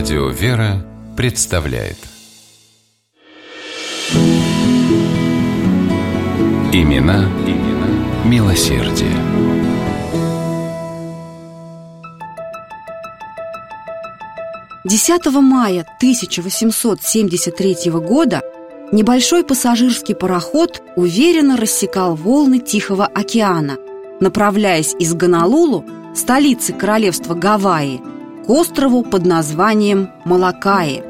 Радио «Вера» представляет Имена, имена милосердие. Десятого мая 1873 года небольшой пассажирский пароход уверенно рассекал волны Тихого океана, направляясь из Гонолулу, столицы королевства Гавайи, к острову под названием Малакаи.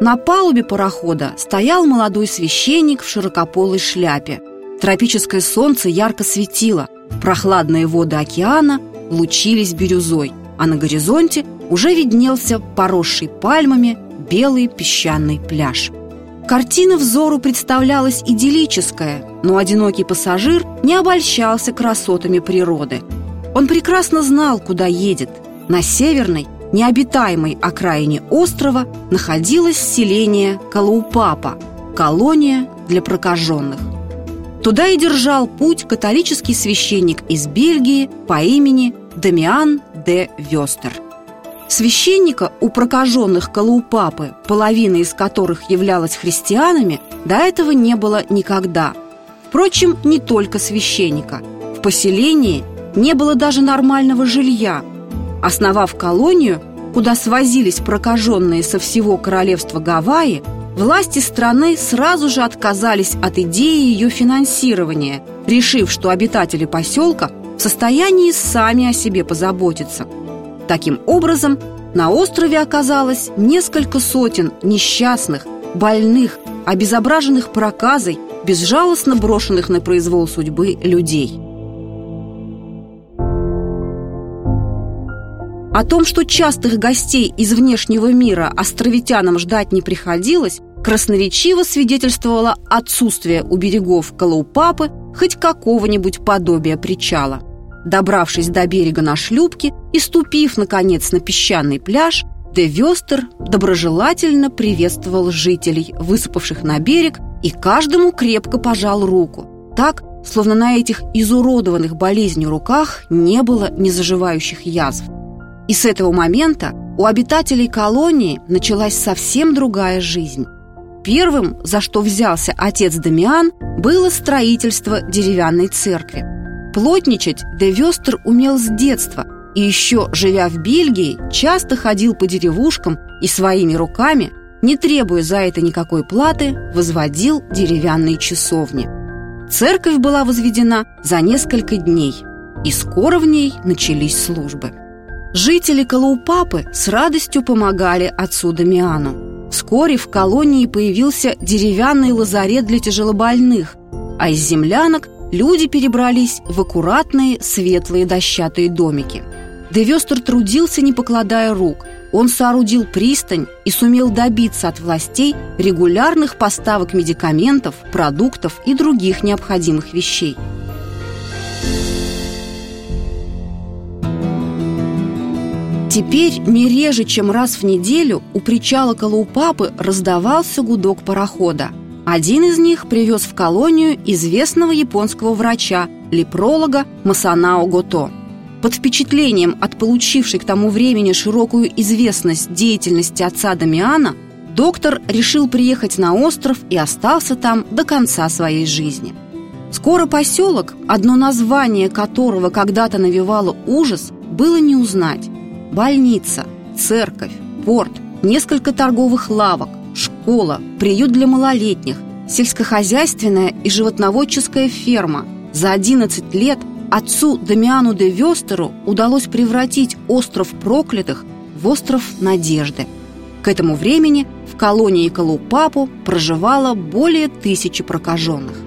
На палубе парохода стоял молодой священник в широкополой шляпе. Тропическое солнце ярко светило, прохладные воды океана лучились бирюзой, а на горизонте уже виднелся поросший пальмами белый песчаный пляж. Картина взору представлялась идиллическая, но одинокий пассажир не обольщался красотами природы. Он прекрасно знал, куда едет. На северной, необитаемой окраине острова находилось селение Калаупапа, колония для прокаженных. Туда и держал путь католический священник из Бельгии по имени Дамиан де Вестер. Священника у прокаженных Калаупапы, половина из которых являлась христианами, до этого не было никогда. Впрочем, не только священника. В поселении не было даже нормального жилья – Основав колонию, куда свозились прокаженные со всего королевства Гавайи, власти страны сразу же отказались от идеи ее финансирования, решив, что обитатели поселка в состоянии сами о себе позаботиться. Таким образом, на острове оказалось несколько сотен несчастных, больных, обезображенных проказой, безжалостно брошенных на произвол судьбы людей – О том, что частых гостей из внешнего мира островитянам ждать не приходилось, красноречиво свидетельствовало отсутствие у берегов Калаупапы хоть какого-нибудь подобия причала. Добравшись до берега на шлюпке и ступив, наконец, на песчаный пляж, Де Вестер доброжелательно приветствовал жителей, высыпавших на берег, и каждому крепко пожал руку. Так, словно на этих изуродованных болезнью руках не было незаживающих язв. И с этого момента у обитателей колонии началась совсем другая жизнь. Первым, за что взялся отец Дамиан, было строительство деревянной церкви. Плотничать Де Вестер умел с детства и еще, живя в Бельгии, часто ходил по деревушкам и своими руками, не требуя за это никакой платы, возводил деревянные часовни. Церковь была возведена за несколько дней, и скоро в ней начались службы. Жители Калаупапы с радостью помогали отцу Дамиану. Вскоре в колонии появился деревянный лазарет для тяжелобольных, а из землянок люди перебрались в аккуратные светлые дощатые домики. Девестер трудился, не покладая рук. Он соорудил пристань и сумел добиться от властей регулярных поставок медикаментов, продуктов и других необходимых вещей – Теперь не реже, чем раз в неделю у причала Калаупапы раздавался гудок парохода. Один из них привез в колонию известного японского врача, лепролога Масанао Гото. Под впечатлением от получившей к тому времени широкую известность деятельности отца Дамиана, доктор решил приехать на остров и остался там до конца своей жизни. Скоро поселок, одно название которого когда-то навевало ужас, было не узнать. Больница, церковь, порт, несколько торговых лавок, школа, приют для малолетних, сельскохозяйственная и животноводческая ферма. За 11 лет отцу Дамиану де Вестеру удалось превратить остров проклятых в остров надежды. К этому времени в колонии Калупапу проживало более тысячи прокаженных.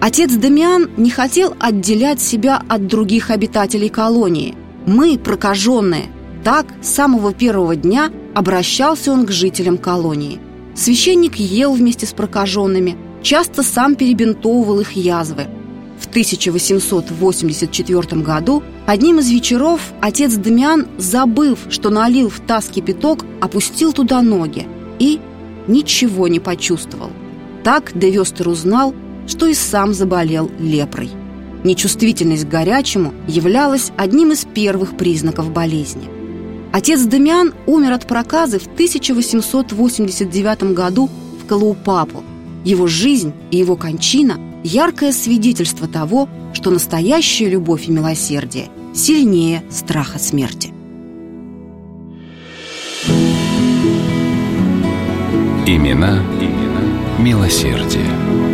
Отец Дамиан не хотел отделять себя от других обитателей колонии. Мы, прокаженные, так, с самого первого дня обращался он к жителям колонии. Священник ел вместе с прокаженными, часто сам перебинтовывал их язвы. В 1884 году одним из вечеров отец Дамиан, забыв, что налил в таз кипяток, опустил туда ноги и ничего не почувствовал. Так Девестер узнал, что и сам заболел лепрой. Нечувствительность к горячему являлась одним из первых признаков болезни. Отец Дамиан умер от проказы в 1889 году в Калаупапу. Его жизнь и его кончина – яркое свидетельство того, что настоящая любовь и милосердие сильнее страха смерти. Имена, имена милосердие.